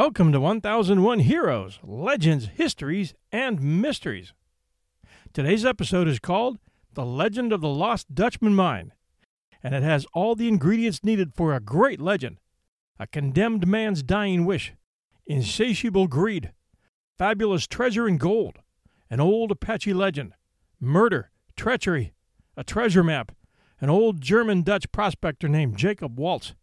Welcome to 1001 Heroes, Legends, Histories, and Mysteries. Today's episode is called The Legend of the Lost Dutchman Mine, and it has all the ingredients needed for a great legend a condemned man's dying wish, insatiable greed, fabulous treasure in gold, an old Apache legend, murder, treachery, a treasure map, an old German Dutch prospector named Jacob Waltz,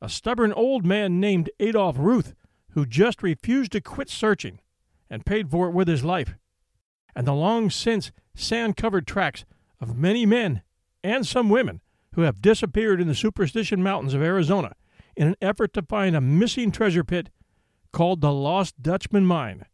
a stubborn old man named Adolf Ruth who just refused to quit searching and paid for it with his life, and the long since sand covered tracks of many men and some women who have disappeared in the Superstition Mountains of Arizona in an effort to find a missing treasure pit called the Lost Dutchman Mine.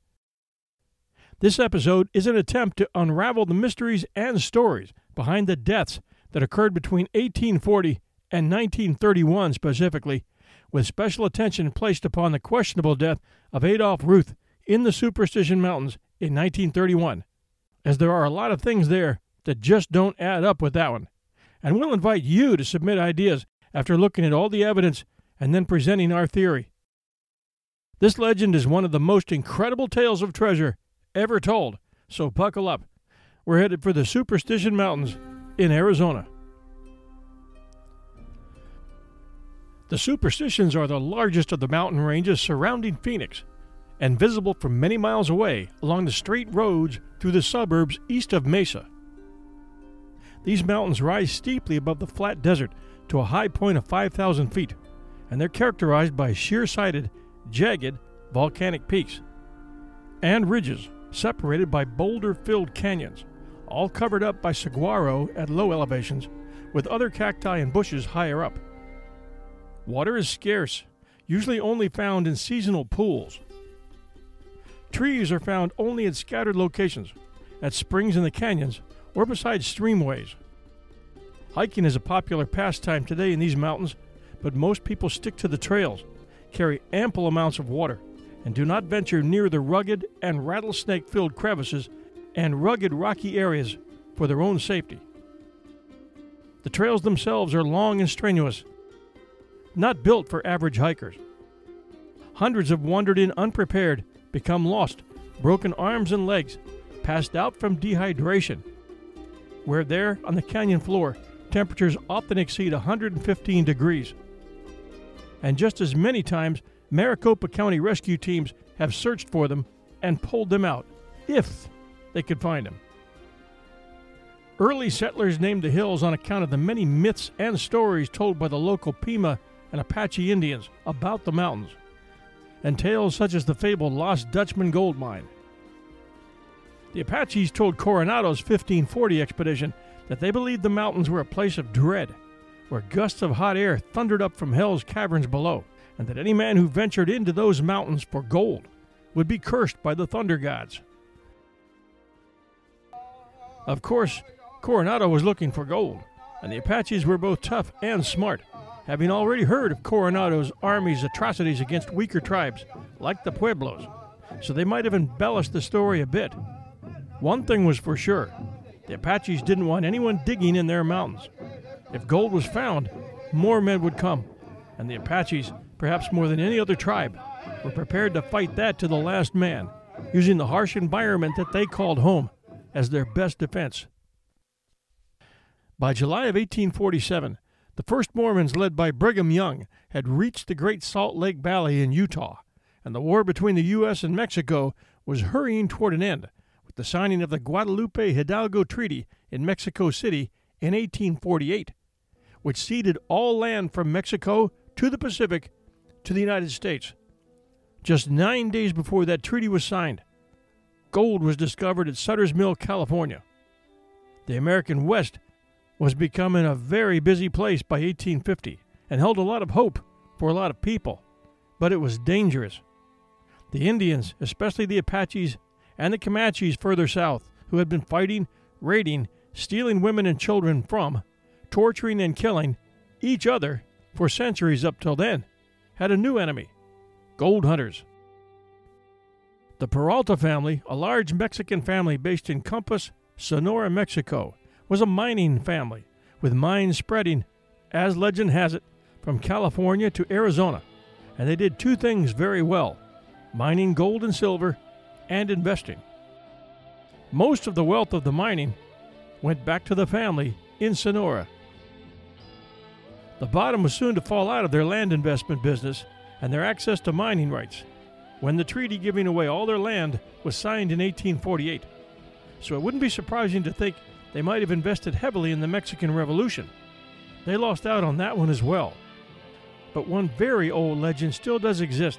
This episode is an attempt to unravel the mysteries and stories behind the deaths that occurred between 1840 and 1931 specifically, with special attention placed upon the questionable death of Adolf Ruth in the Superstition Mountains in 1931, as there are a lot of things there that just don't add up with that one. And we'll invite you to submit ideas after looking at all the evidence and then presenting our theory. This legend is one of the most incredible tales of treasure ever told, so buckle up. We're headed for the Superstition Mountains in Arizona. The Superstitions are the largest of the mountain ranges surrounding Phoenix and visible from many miles away along the straight roads through the suburbs east of Mesa. These mountains rise steeply above the flat desert to a high point of 5,000 feet, and they're characterized by sheer sided, jagged volcanic peaks and ridges separated by boulder filled canyons, all covered up by saguaro at low elevations, with other cacti and bushes higher up. Water is scarce, usually only found in seasonal pools. Trees are found only at scattered locations, at springs in the canyons, or beside streamways. Hiking is a popular pastime today in these mountains, but most people stick to the trails, carry ample amounts of water, and do not venture near the rugged and rattlesnake filled crevices and rugged rocky areas for their own safety. The trails themselves are long and strenuous, not built for average hikers. Hundreds have wandered in unprepared, become lost, broken arms and legs, passed out from dehydration. Where there, on the canyon floor, temperatures often exceed 115 degrees. And just as many times, Maricopa County rescue teams have searched for them and pulled them out, if they could find them. Early settlers named the hills on account of the many myths and stories told by the local Pima and Apache Indians about the mountains, and tales such as the fabled Lost Dutchman gold mine. The Apaches told Coronado's 1540 expedition that they believed the mountains were a place of dread, where gusts of hot air thundered up from hell's caverns below, and that any man who ventured into those mountains for gold would be cursed by the thunder gods. Of course, Coronado was looking for gold, and the Apaches were both tough and smart, having already heard of Coronado's army's atrocities against weaker tribes, like the Pueblos, so they might have embellished the story a bit. One thing was for sure the Apaches didn't want anyone digging in their mountains. If gold was found, more men would come, and the Apaches, perhaps more than any other tribe, were prepared to fight that to the last man, using the harsh environment that they called home as their best defense. By July of 1847, the first Mormons, led by Brigham Young, had reached the Great Salt Lake Valley in Utah, and the war between the U.S. and Mexico was hurrying toward an end with the signing of the Guadalupe Hidalgo Treaty in Mexico City in 1848, which ceded all land from Mexico to the Pacific to the United States. Just nine days before that treaty was signed, gold was discovered at Sutter's Mill, California. The American West was becoming a very busy place by 1850 and held a lot of hope for a lot of people, but it was dangerous. The Indians, especially the Apaches and the Comanches further south, who had been fighting, raiding, stealing women and children from, torturing and killing each other for centuries up till then, had a new enemy gold hunters. The Peralta family, a large Mexican family based in Compass, Sonora, Mexico, was a mining family, with mines spreading, as legend has it, from California to Arizona, and they did two things very well mining gold and silver, and investing. Most of the wealth of the mining went back to the family in Sonora. The bottom was soon to fall out of their land investment business and their access to mining rights when the treaty giving away all their land was signed in 1848. So it wouldn't be surprising to think they might have invested heavily in the Mexican Revolution. They lost out on that one as well. But one very old legend still does exist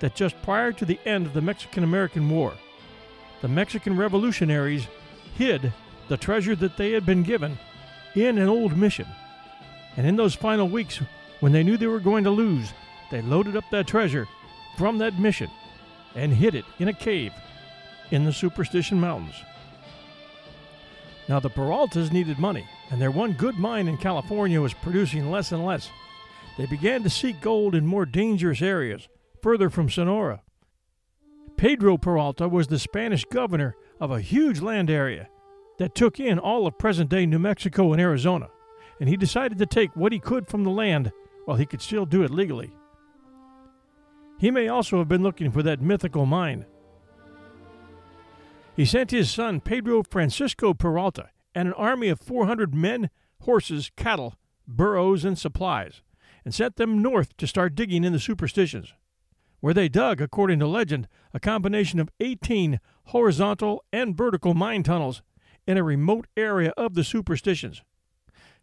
that just prior to the end of the Mexican American War, the Mexican revolutionaries hid the treasure that they had been given in an old mission. And in those final weeks, when they knew they were going to lose, they loaded up that treasure from that mission and hid it in a cave in the Superstition Mountains. Now, the Peraltas needed money, and their one good mine in California was producing less and less. They began to seek gold in more dangerous areas, further from Sonora. Pedro Peralta was the Spanish governor of a huge land area that took in all of present day New Mexico and Arizona, and he decided to take what he could from the land while he could still do it legally. He may also have been looking for that mythical mine. He sent his son Pedro Francisco Peralta and an army of 400 men, horses, cattle, burros, and supplies, and sent them north to start digging in the superstitions, where they dug, according to legend, a combination of 18 horizontal and vertical mine tunnels in a remote area of the superstitions,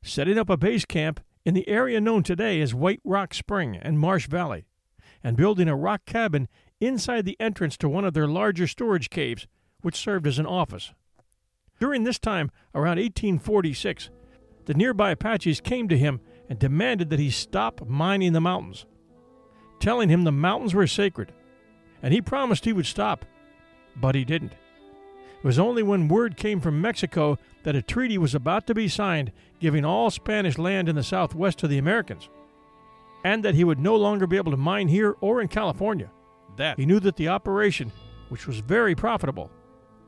setting up a base camp in the area known today as White Rock Spring and Marsh Valley and building a rock cabin inside the entrance to one of their larger storage caves, which served as an office. During this time, around 1846, the nearby Apaches came to him and demanded that he stop mining the mountains, telling him the mountains were sacred, and he promised he would stop, but he didn't. It was only when word came from Mexico that a treaty was about to be signed giving all Spanish land in the southwest to the Americans and that he would no longer be able to mine here or in California. That he knew that the operation, which was very profitable,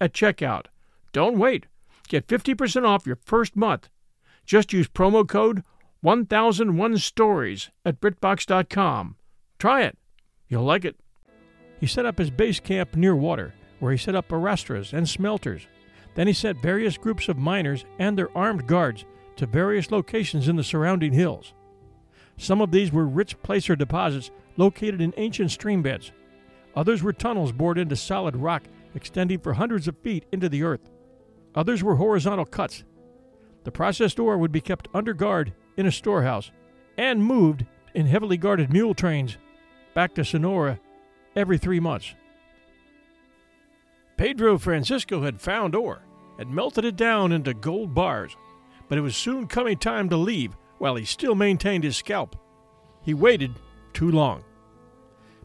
at checkout. Don't wait. Get 50% off your first month. Just use promo code 1001 Stories at BritBox.com. Try it. You'll like it. He set up his base camp near water, where he set up arrastras and smelters. Then he sent various groups of miners and their armed guards to various locations in the surrounding hills. Some of these were rich placer deposits located in ancient stream beds. Others were tunnels bored into solid rock extending for hundreds of feet into the earth. Others were horizontal cuts. The processed ore would be kept under guard in a storehouse and moved in heavily guarded mule trains back to Sonora every three months. Pedro Francisco had found ore and melted it down into gold bars but it was soon coming time to leave while he still maintained his scalp. He waited too long.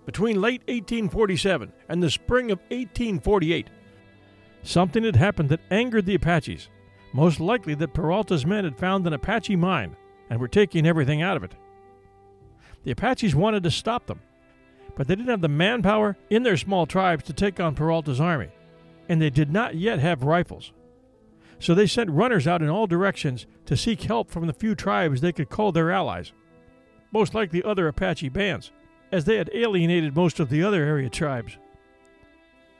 Between late 1847 and the spring of 1848, something had happened that angered the Apaches, most likely that Peralta's men had found an Apache mine and were taking everything out of it. The Apaches wanted to stop them, but they didn't have the manpower in their small tribes to take on Peralta's army, and they did not yet have rifles. So they sent runners out in all directions to seek help from the few tribes they could call their allies, most likely other Apache bands, as they had alienated most of the other area tribes.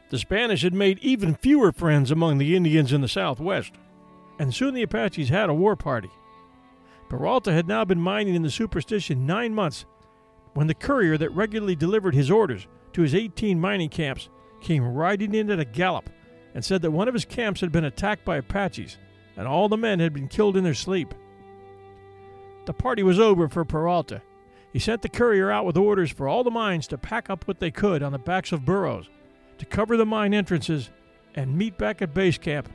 The Spanish had made even fewer friends among the Indians in the southwest, and soon the Apaches had a war party. Peralta had now been mining in the superstition nine months when the courier that regularly delivered his orders to his 18 mining camps came riding in at a gallop and said that one of his camps had been attacked by Apaches and all the men had been killed in their sleep. The party was over for Peralta. He sent the courier out with orders for all the mines to pack up what they could on the backs of burros, to cover the mine entrances, and meet back at base camp.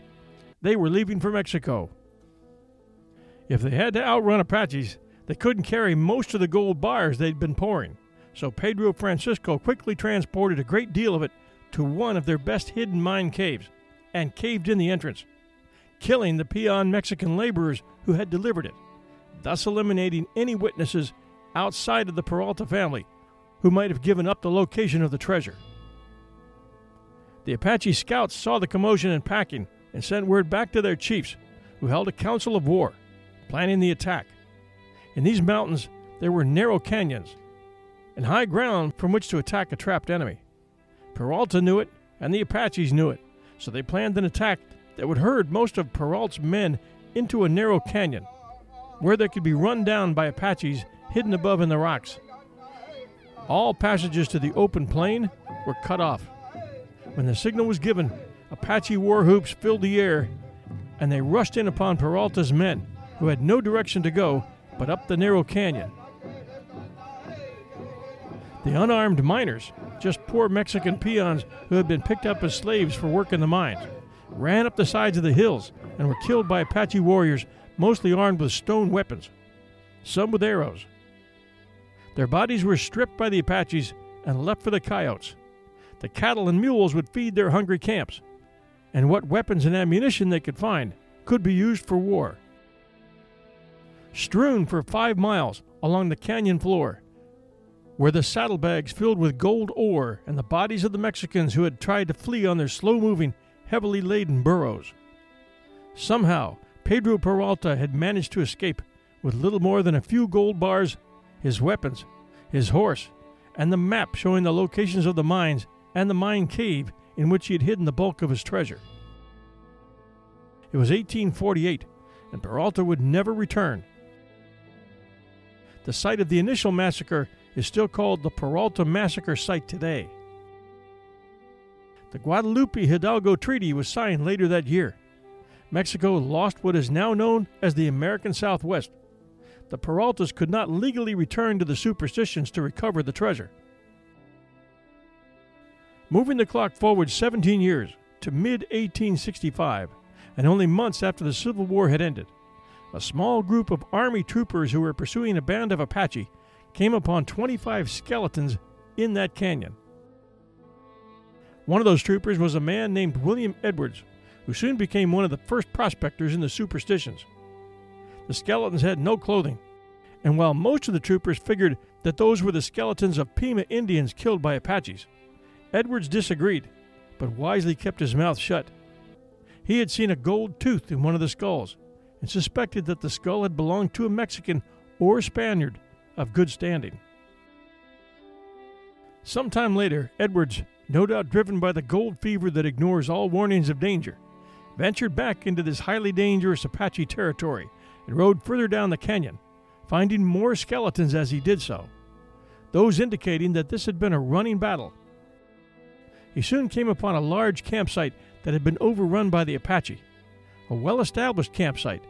They were leaving for Mexico. If they had to outrun Apaches, they couldn't carry most of the gold bars they'd been pouring, so Pedro Francisco quickly transported a great deal of it to one of their best hidden mine caves and caved in the entrance, killing the peon Mexican laborers who had delivered it, thus eliminating any witnesses outside of the Peralta family who might have given up the location of the treasure. The Apache scouts saw the commotion and packing and sent word back to their chiefs, who held a council of war, planning the attack. In these mountains, there were narrow canyons and high ground from which to attack a trapped enemy. Peralta knew it, and the Apaches knew it, so they planned an attack that would herd most of Peralta's men into a narrow canyon, where they could be run down by Apaches hidden above in the rocks. All passages to the open plain were cut off. When the signal was given, Apache war whoops filled the air, and they rushed in upon Peralta's men, who had no direction to go but up the narrow canyon. The unarmed miners, just poor Mexican peons who had been picked up as slaves for work in the mines, ran up the sides of the hills and were killed by Apache warriors, mostly armed with stone weapons, some with arrows. Their bodies were stripped by the Apaches and left for the coyotes. The cattle and mules would feed their hungry camps, and what weapons and ammunition they could find could be used for war. Strewn for five miles along the canyon floor were the saddlebags filled with gold ore and the bodies of the Mexicans who had tried to flee on their slow moving, heavily laden burros. Somehow, Pedro Peralta had managed to escape with little more than a few gold bars his weapons, his horse, and the map showing the locations of the mines and the mine cave in which he had hidden the bulk of his treasure. It was 1848, and Peralta would never return. The site of the initial massacre is still called the Peralta Massacre Site today. The Guadalupe Hidalgo Treaty was signed later that year. Mexico lost what is now known as the American Southwest, the Peraltas could not legally return to the superstitions to recover the treasure. Moving the clock forward 17 years to mid 1865, and only months after the Civil War had ended, a small group of Army troopers who were pursuing a band of Apache came upon 25 skeletons in that canyon. One of those troopers was a man named William Edwards, who soon became one of the first prospectors in the superstitions. The skeletons had no clothing, and while most of the troopers figured that those were the skeletons of Pima Indians killed by Apaches, Edwards disagreed, but wisely kept his mouth shut. He had seen a gold tooth in one of the skulls and suspected that the skull had belonged to a Mexican or Spaniard of good standing. Some time later, Edwards, no doubt driven by the gold fever that ignores all warnings of danger, ventured back into this highly dangerous Apache territory and rode further down the canyon, finding more skeletons as he did so, those indicating that this had been a running battle. He soon came upon a large campsite that had been overrun by the Apache, a well established campsite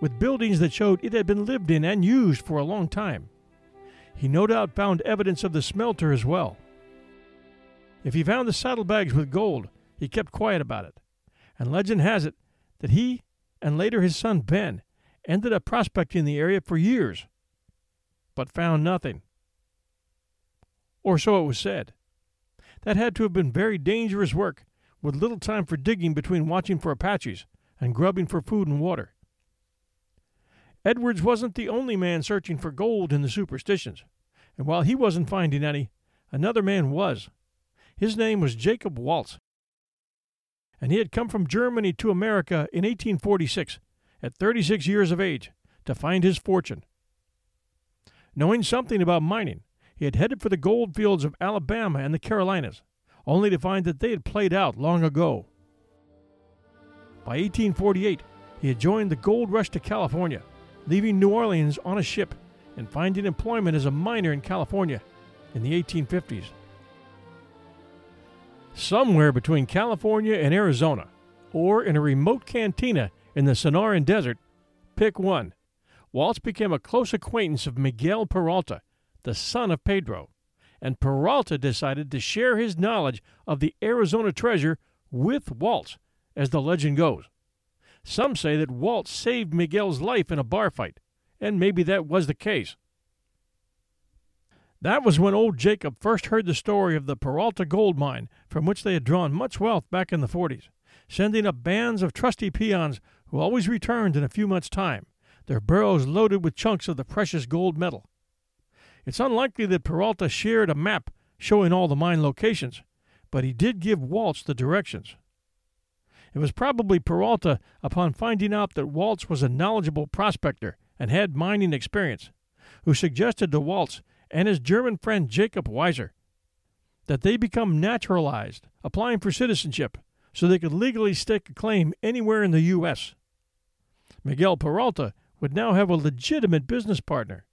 with buildings that showed it had been lived in and used for a long time. He no doubt found evidence of the smelter as well. If he found the saddlebags with gold, he kept quiet about it, and legend has it that he and later his son Ben ended up prospecting the area for years, but found nothing. Or so it was said. That had to have been very dangerous work, with little time for digging between watching for Apaches and grubbing for food and water. Edwards wasn't the only man searching for gold in the superstitions, and while he wasn't finding any, another man was. His name was Jacob Waltz, and he had come from Germany to America in 1846 at 36 years of age to find his fortune. Knowing something about mining, he had headed for the gold fields of Alabama and the Carolinas, only to find that they had played out long ago. By 1848, he had joined the gold rush to California, leaving New Orleans on a ship and finding employment as a miner in California in the 1850s. Somewhere between California and Arizona, or in a remote cantina in the Sonoran Desert, pick one. Waltz became a close acquaintance of Miguel Peralta, the son of Pedro, and Peralta decided to share his knowledge of the Arizona treasure with Waltz, as the legend goes. Some say that Waltz saved Miguel's life in a bar fight, and maybe that was the case. That was when old Jacob first heard the story of the Peralta gold mine, from which they had drawn much wealth back in the 40s, sending up bands of trusty peons who always returned in a few months' time, their burros loaded with chunks of the precious gold metal. It's unlikely that Peralta shared a map showing all the mine locations, but he did give Waltz the directions. It was probably Peralta, upon finding out that Waltz was a knowledgeable prospector and had mining experience, who suggested to Waltz and his German friend Jacob Weiser that they become naturalized, applying for citizenship, so they could legally stake a claim anywhere in the U.S. Miguel Peralta would now have a legitimate business partner.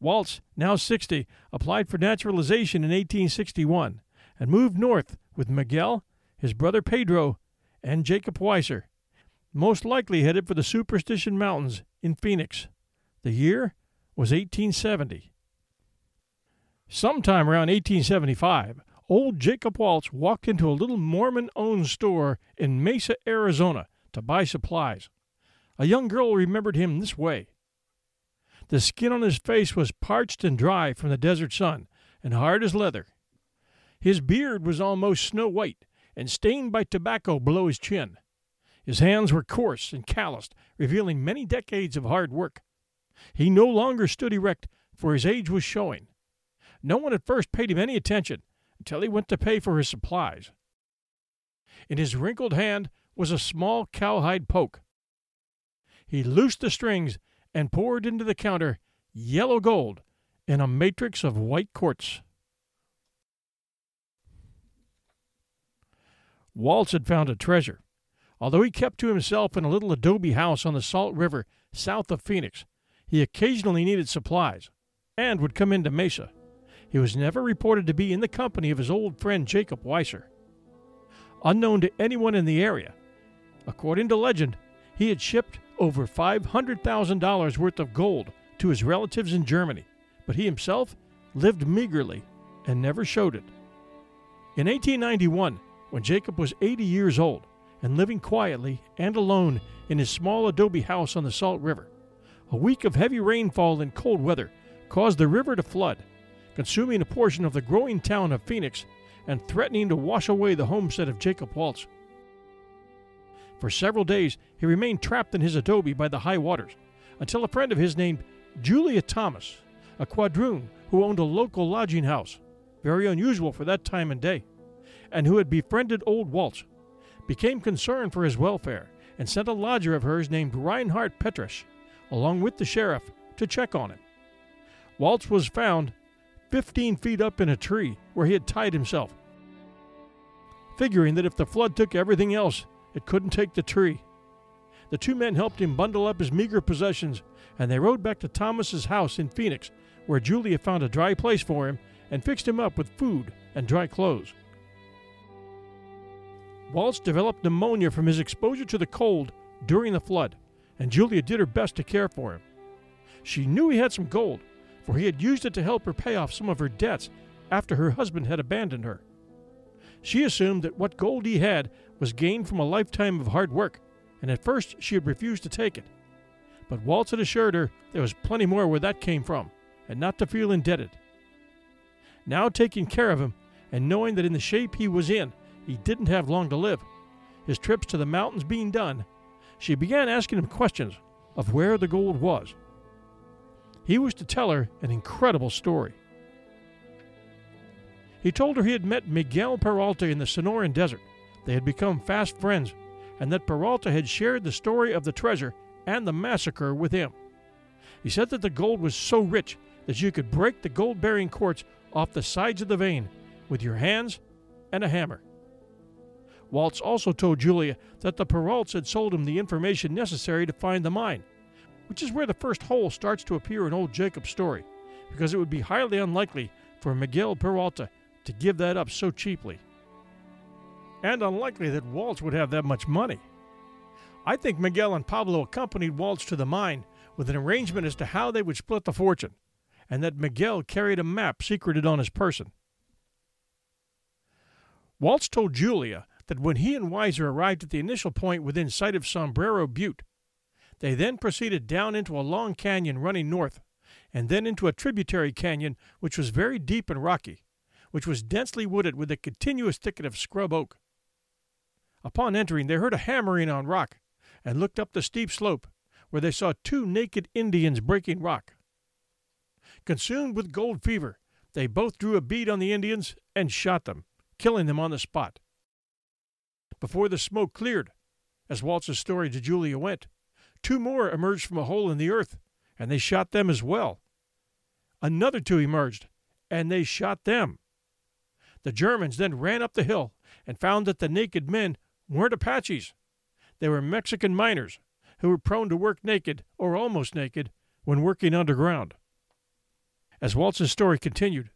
Waltz, now 60, applied for naturalization in 1861 and moved north with Miguel, his brother Pedro, and Jacob Weiser, most likely headed for the Superstition Mountains in Phoenix. The year was 1870. Sometime around 1875, old Jacob Waltz walked into a little Mormon owned store in Mesa, Arizona to buy supplies. A young girl remembered him this way. The skin on his face was parched and dry from the desert sun and hard as leather. His beard was almost snow white, and stained by tobacco below his chin. His hands were coarse and calloused, revealing many decades of hard work. He no longer stood erect, for his age was showing. No one at first paid him any attention until he went to pay for his supplies. In his wrinkled hand was a small cowhide poke. He loosed the strings and poured into the counter yellow gold in a matrix of white quartz. Waltz had found a treasure. Although he kept to himself in a little adobe house on the Salt River south of Phoenix, he occasionally needed supplies and would come into Mesa. He was never reported to be in the company of his old friend Jacob Weiser. Unknown to anyone in the area, according to legend, he had shipped over $500,000 worth of gold to his relatives in Germany, but he himself lived meagerly and never showed it. In 1891, when Jacob was 80 years old and living quietly and alone in his small adobe house on the Salt River. A week of heavy rainfall and cold weather caused the river to flood, consuming a portion of the growing town of Phoenix and threatening to wash away the homestead of Jacob Waltz. For several days, he remained trapped in his adobe by the high waters until a friend of his named Julia Thomas, a quadroon who owned a local lodging house, very unusual for that time and day, and who had befriended old Waltz, became concerned for his welfare and sent a lodger of hers named Reinhard Petrasch, along with the sheriff, to check on him. Waltz was found 15 feet up in a tree where he had tied himself, figuring that if the flood took everything else, it couldn't take the tree. The two men helped him bundle up his meager possessions, and they rode back to Thomas's house in Phoenix, where Julia found a dry place for him and fixed him up with food and dry clothes. Waltz developed pneumonia from his exposure to the cold during the flood, and Julia did her best to care for him. She knew he had some gold, for he had used it to help her pay off some of her debts after her husband had abandoned her. She assumed that what gold he had was gained from a lifetime of hard work, and at first she had refused to take it. But Waltz had assured her there was plenty more where that came from, and not to feel indebted. Now taking care of him, and knowing that in the shape he was in, he didn't have long to live. His trips to the mountains being done, she began asking him questions of where the gold was. He was to tell her an incredible story. He told her he had met Miguel Peralta in the Sonoran Desert. They had become fast friends, and that Peralta had shared the story of the treasure and the massacre with him. He said that the gold was so rich that you could break the gold bearing quartz off the sides of the vein with your hands and a hammer. Waltz also told Julia that the Peralts had sold him the information necessary to find the mine, which is where the first hole starts to appear in old Jacob's story, because it would be highly unlikely for Miguel Peralta to give that up so cheaply. and unlikely that Waltz would have that much money. I think Miguel and Pablo accompanied Waltz to the mine with an arrangement as to how they would split the fortune, and that Miguel carried a map secreted on his person. Waltz told Julia that when he and Weiser arrived at the initial point within sight of Sombrero Butte, they then proceeded down into a long canyon running north, and then into a tributary canyon which was very deep and rocky, which was densely wooded with a continuous thicket of scrub oak. Upon entering, they heard a hammering on rock, and looked up the steep slope, where they saw two naked Indians breaking rock. Consumed with gold fever, they both drew a bead on the Indians and shot them, killing them on the spot. Before the smoke cleared, as Waltz's story to Julia went, two more emerged from a hole in the earth, and they shot them as well. Another two emerged, and they shot them. The Germans then ran up the hill and found that the naked men weren't Apaches. They were Mexican miners who were prone to work naked or almost naked when working underground. As Waltz's story continued,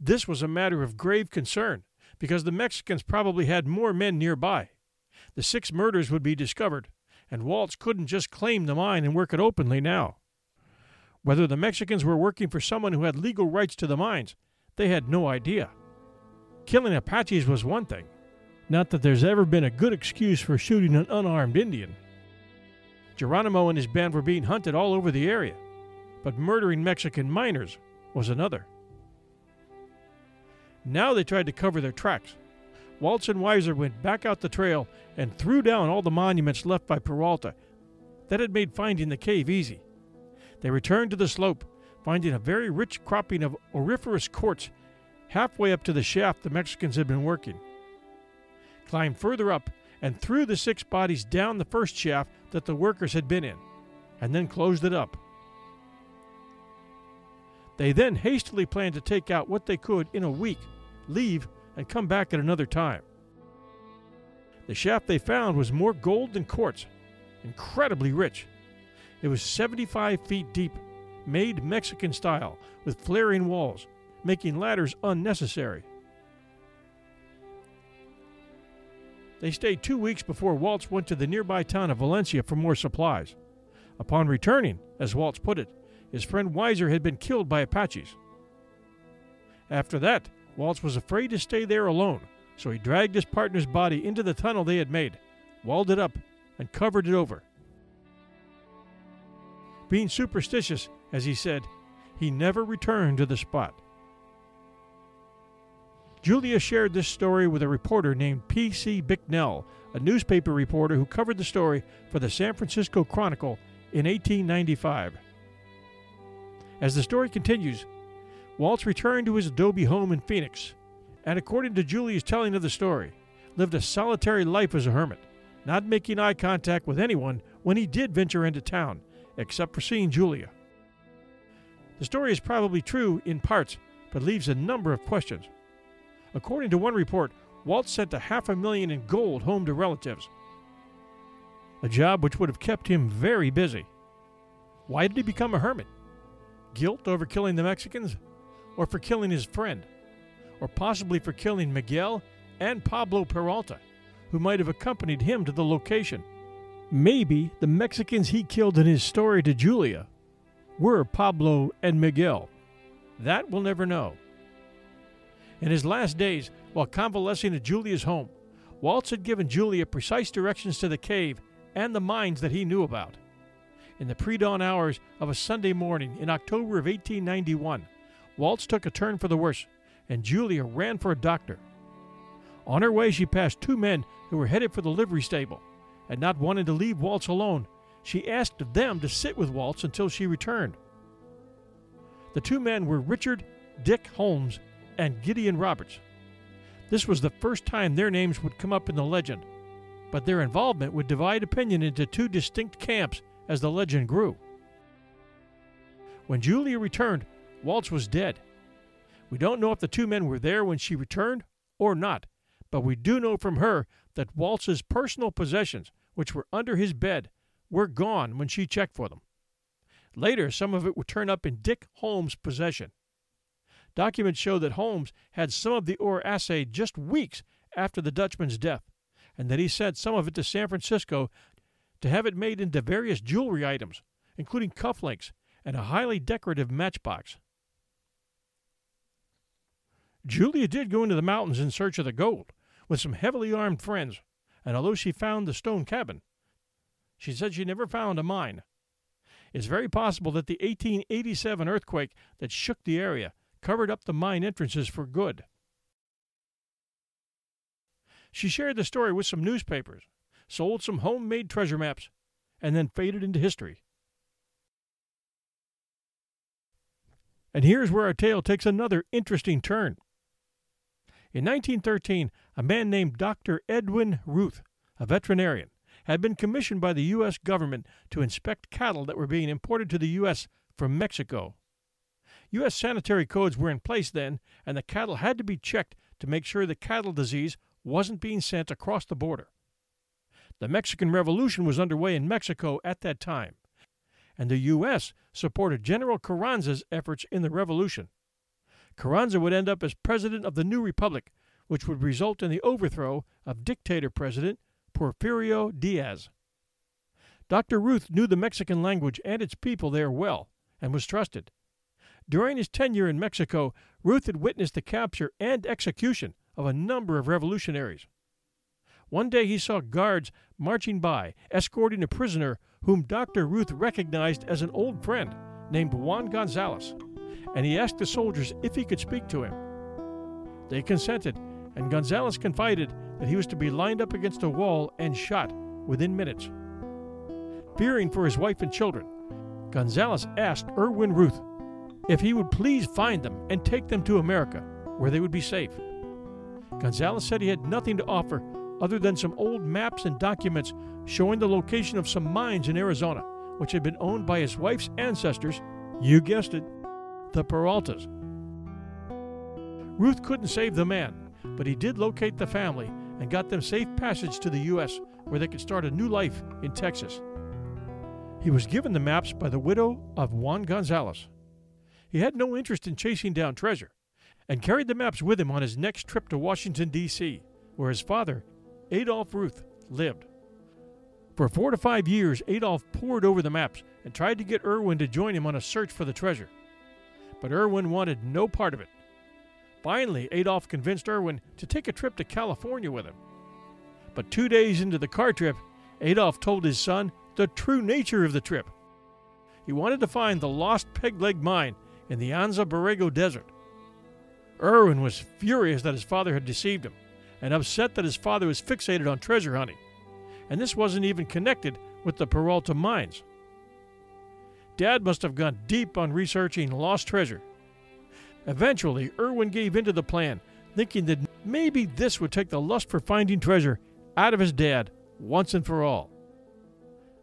this was a matter of grave concern because the Mexicans probably had more men nearby. The six murders would be discovered, and Waltz couldn't just claim the mine and work it openly now. Whether the Mexicans were working for someone who had legal rights to the mines, they had no idea. Killing Apaches was one thing, not that there's ever been a good excuse for shooting an unarmed Indian. Geronimo and his band were being hunted all over the area, but murdering Mexican miners was another. Now they tried to cover their tracks. Waltz and Weiser went back out the trail and threw down all the monuments left by Peralta. That had made finding the cave easy. They returned to the slope, finding a very rich cropping of auriferous quartz halfway up to the shaft the Mexicans had been working. Climbed further up and threw the six bodies down the first shaft that the workers had been in, and then closed it up. They then hastily planned to take out what they could in a week, leave, and come back at another time. The shaft they found was more gold than quartz, incredibly rich. It was 75 feet deep, made Mexican style, with flaring walls, making ladders unnecessary. They stayed two weeks before Waltz went to the nearby town of Valencia for more supplies. Upon returning, as Waltz put it, his friend Weiser had been killed by Apaches. After that, Waltz was afraid to stay there alone, so he dragged his partner's body into the tunnel they had made, walled it up, and covered it over. Being superstitious, as he said, he never returned to the spot. Julia shared this story with a reporter named P.C. Bicknell, a newspaper reporter who covered the story for the San Francisco Chronicle in 1895. As the story continues, Waltz returned to his adobe home in Phoenix, and according to Julia's telling of the story, lived a solitary life as a hermit, not making eye contact with anyone when he did venture into town, except for seeing Julia. The story is probably true in parts, but leaves a number of questions. According to one report, Waltz sent a half a million in gold home to relatives, a job which would have kept him very busy. Why did he become a hermit? Guilt over killing the Mexicans? Or for killing his friend? Or possibly for killing Miguel and Pablo Peralta, who might have accompanied him to the location? Maybe the Mexicans he killed in his story to Julia were Pablo and Miguel. That we'll never know. In his last days, while convalescing at Julia's home, Waltz had given Julia precise directions to the cave and the mines that he knew about. In the pre dawn hours of a Sunday morning in October of 1891, Waltz took a turn for the worse, and Julia ran for a doctor. On her way, she passed two men who were headed for the livery stable, and not wanting to leave Waltz alone, she asked them to sit with Waltz until she returned. The two men were Richard Dick Holmes and Gideon Roberts. This was the first time their names would come up in the legend, but their involvement would divide opinion into two distinct camps as the legend grew. When Julia returned, Waltz was dead. We don't know if the two men were there when she returned or not, but we do know from her that Waltz's personal possessions, which were under his bed, were gone when she checked for them. Later, some of it would turn up in Dick Holmes' possession. Documents show that Holmes had some of the ore assayed just weeks after the Dutchman's death, and that he sent some of it to San Francisco to have it made into various jewelry items, including cufflinks and a highly decorative matchbox. Julia did go into the mountains in search of the gold with some heavily armed friends, and although she found the stone cabin, she said she never found a mine. It's very possible that the 1887 earthquake that shook the area covered up the mine entrances for good. She shared the story with some newspapers, sold some homemade treasure maps, and then faded into history. And here's where our tale takes another interesting turn. In 1913, a man named Dr. Erwin Ruth, a veterinarian, had been commissioned by the U.S. government to inspect cattle that were being imported to the U.S. from Mexico. U.S. sanitary codes were in place then, and the cattle had to be checked to make sure the cattle disease wasn't being sent across the border. The Mexican Revolution was underway in Mexico at that time, and the U.S. supported General Carranza's efforts in the revolution. Carranza would end up as president of the new republic, which would result in the overthrow of dictator president Porfirio Diaz. Dr. Ruth knew the Mexican language and its people there well and was trusted. During his tenure in Mexico, Ruth had witnessed the capture and execution of a number of revolutionaries. One day he saw guards marching by, escorting a prisoner whom Dr. Ruth recognized as an old friend named Juan Gonzalez, and he asked the soldiers if he could speak to him. They consented, and Gonzalez confided that he was to be lined up against a wall and shot within minutes. Fearing for his wife and children, Gonzalez asked Erwin Ruth if he would please find them and take them to America, where they would be safe. Gonzalez said he had nothing to offer other than some old maps and documents showing the location of some mines in Arizona, which had been owned by his wife's ancestors, you guessed it, the Peraltas. Ruth couldn't save the man, but he did locate the family and got them safe passage to the U.S., where they could start a new life in Texas. He was given the maps by the widow of Juan Gonzalez. He had no interest in chasing down treasure and carried the maps with him on his next trip to Washington, D.C., where his father, Adolf Ruth, lived. For four to five years, Adolf pored over the maps and tried to get Erwin to join him on a search for the treasure. But Erwin wanted no part of it. Finally, Adolf convinced Erwin to take a trip to California with him. But two days into the car trip, Adolf told his son the true nature of the trip. He wanted to find the lost peg leg mine in the Anza Borrego Desert. Erwin was furious that his father had deceived him and upset that his father was fixated on treasure hunting, and this wasn't even connected with the Peralta mines. Dad must have gone deep on researching lost treasure Eventually, Erwin gave in to the plan, thinking that maybe this would take the lust for finding treasure out of his dad once and for all.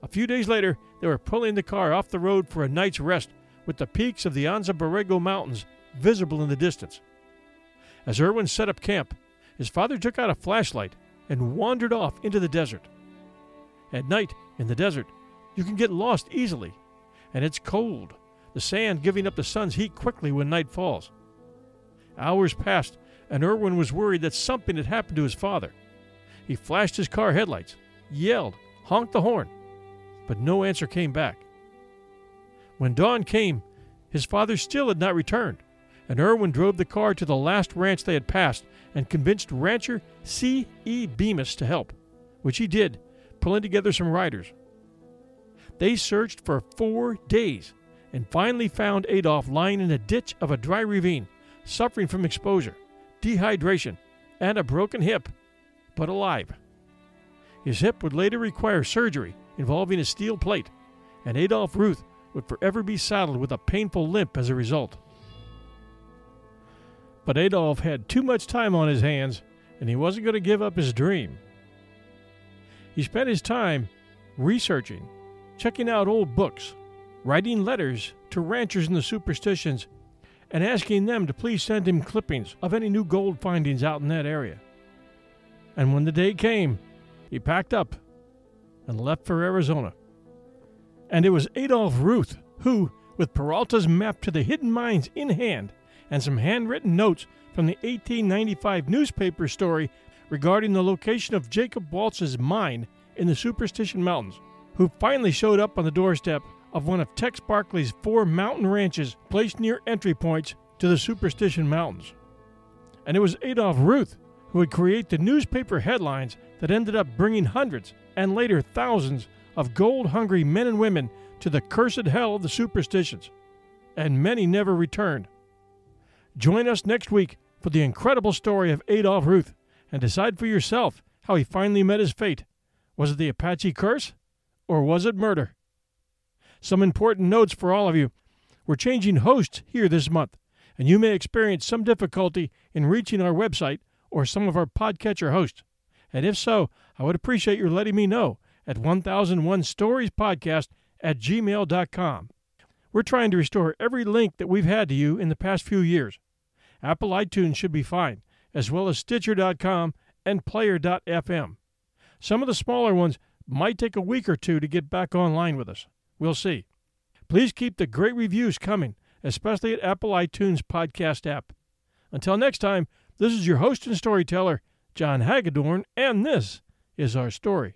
A few days later, they were pulling the car off the road for a night's rest with the peaks of the Anza Borrego Mountains visible in the distance. As Erwin set up camp, his father took out a flashlight and wandered off into the desert. At night, in the desert, you can get lost easily, and it's cold, the sand giving up the sun's heat quickly when night falls. Hours passed, and Erwin was worried that something had happened to his father. He flashed his car headlights, yelled, honked the horn, but no answer came back. When dawn came, his father still had not returned, and Erwin drove the car to the last ranch they had passed and convinced rancher C. E. Bemis to help, which he did, pulling together some riders. They searched for four days and finally found Adolf lying in a ditch of a dry ravine suffering from exposure, dehydration, and a broken hip, but alive. His hip would later require surgery involving a steel plate, and Adolf Ruth would forever be saddled with a painful limp as a result. But Adolf had too much time on his hands, and he wasn't going to give up his dream. He spent his time researching, checking out old books, writing letters to ranchers in the superstitions and asking them to please send him clippings of any new gold findings out in that area. And when the day came, he packed up and left for Arizona. And it was Adolph Ruth who, with Peralta's map to the hidden mines in hand and some handwritten notes from the 1895 newspaper story regarding the location of Jacob Waltz's mine in the Superstition Mountains, who finally showed up on the doorstep of one of Tex Barkley's four mountain ranches placed near entry points to the Superstition Mountains. And it was Adolph Ruth who would create the newspaper headlines that ended up bringing hundreds and later thousands of gold hungry men and women to the cursed hell of the superstitions. And many never returned. Join us next week for the incredible story of Adolph Ruth and decide for yourself how he finally met his fate. Was it the Apache curse or was it murder? Some important notes for all of you. We're changing hosts here this month, and you may experience some difficulty in reaching our website or some of our podcatcher hosts. And if so, I would appreciate your letting me know at 1001 Stories Podcast at gmail.com. We're trying to restore every link that we've had to you in the past few years. Apple iTunes should be fine, as well as Stitcher.com and Player.fm. Some of the smaller ones might take a week or two to get back online with us. We'll see. Please keep the great reviews coming, especially at Apple iTunes podcast app. Until next time, this is your host and storyteller, John Hagedorn, and this is our story.